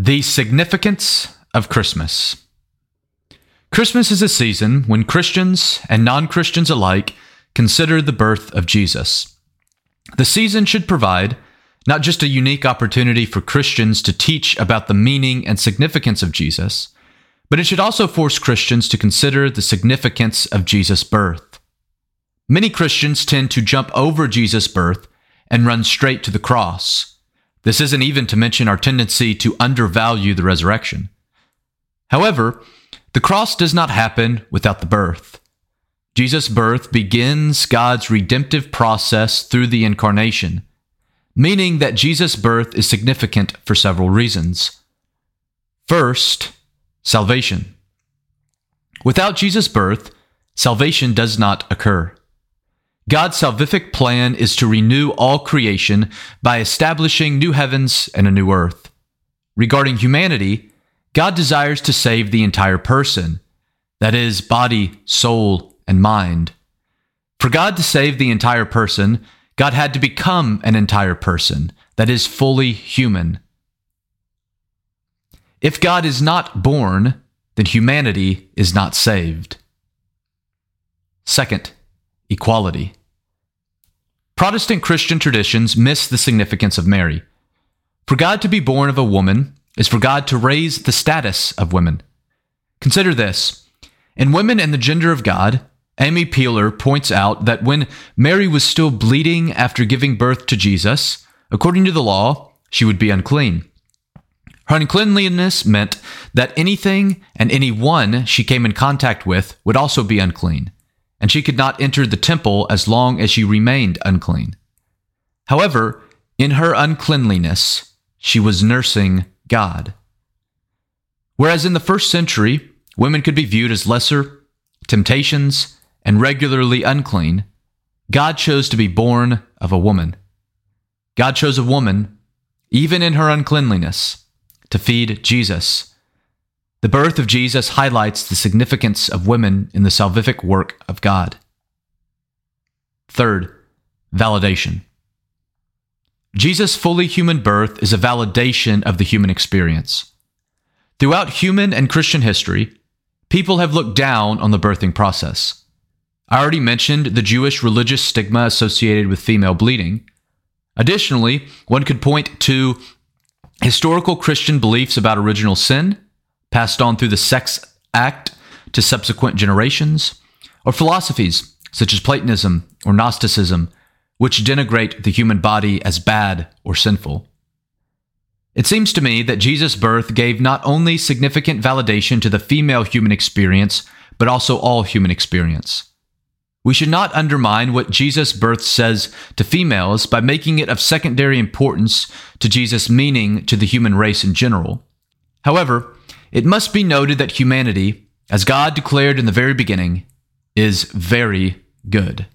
The significance of Christmas. Christmas is a season when Christians and non Christians alike consider the birth of Jesus. The season should provide not just a unique opportunity for Christians to teach about the meaning and significance of Jesus, but it should also force Christians to consider the significance of Jesus' birth. Many Christians tend to jump over Jesus' birth and run straight to the cross. This isn't even to mention our tendency to undervalue the resurrection. However, the cross does not happen without the birth. Jesus' birth begins God's redemptive process through the incarnation, meaning that Jesus' birth is significant for several reasons. First, salvation. Without Jesus' birth, salvation does not occur. God's salvific plan is to renew all creation by establishing new heavens and a new earth. Regarding humanity, God desires to save the entire person, that is, body, soul, and mind. For God to save the entire person, God had to become an entire person, that is, fully human. If God is not born, then humanity is not saved. Second, equality. Protestant Christian traditions miss the significance of Mary. For God to be born of a woman is for God to raise the status of women. Consider this in Women and the Gender of God, Amy Peeler points out that when Mary was still bleeding after giving birth to Jesus, according to the law, she would be unclean. Her uncleanliness meant that anything and anyone she came in contact with would also be unclean and she could not enter the temple as long as she remained unclean. However, in her uncleanliness, she was nursing God. Whereas in the first century, women could be viewed as lesser, temptations, and regularly unclean, God chose to be born of a woman. God chose a woman, even in her uncleanliness, to feed Jesus the birth of Jesus highlights the significance of women in the salvific work of God. Third, validation. Jesus' fully human birth is a validation of the human experience. Throughout human and Christian history, people have looked down on the birthing process. I already mentioned the Jewish religious stigma associated with female bleeding. Additionally, one could point to historical Christian beliefs about original sin passed on through the sex act to subsequent generations, or philosophies such as Platonism or Gnosticism, which denigrate the human body as bad or sinful. It seems to me that Jesus' birth gave not only significant validation to the female human experience, but also all human experience. We should not undermine what Jesus' birth says to females by making it of secondary importance to Jesus' meaning to the human race in general. However, it must be noted that humanity, as God declared in the very beginning, is very good.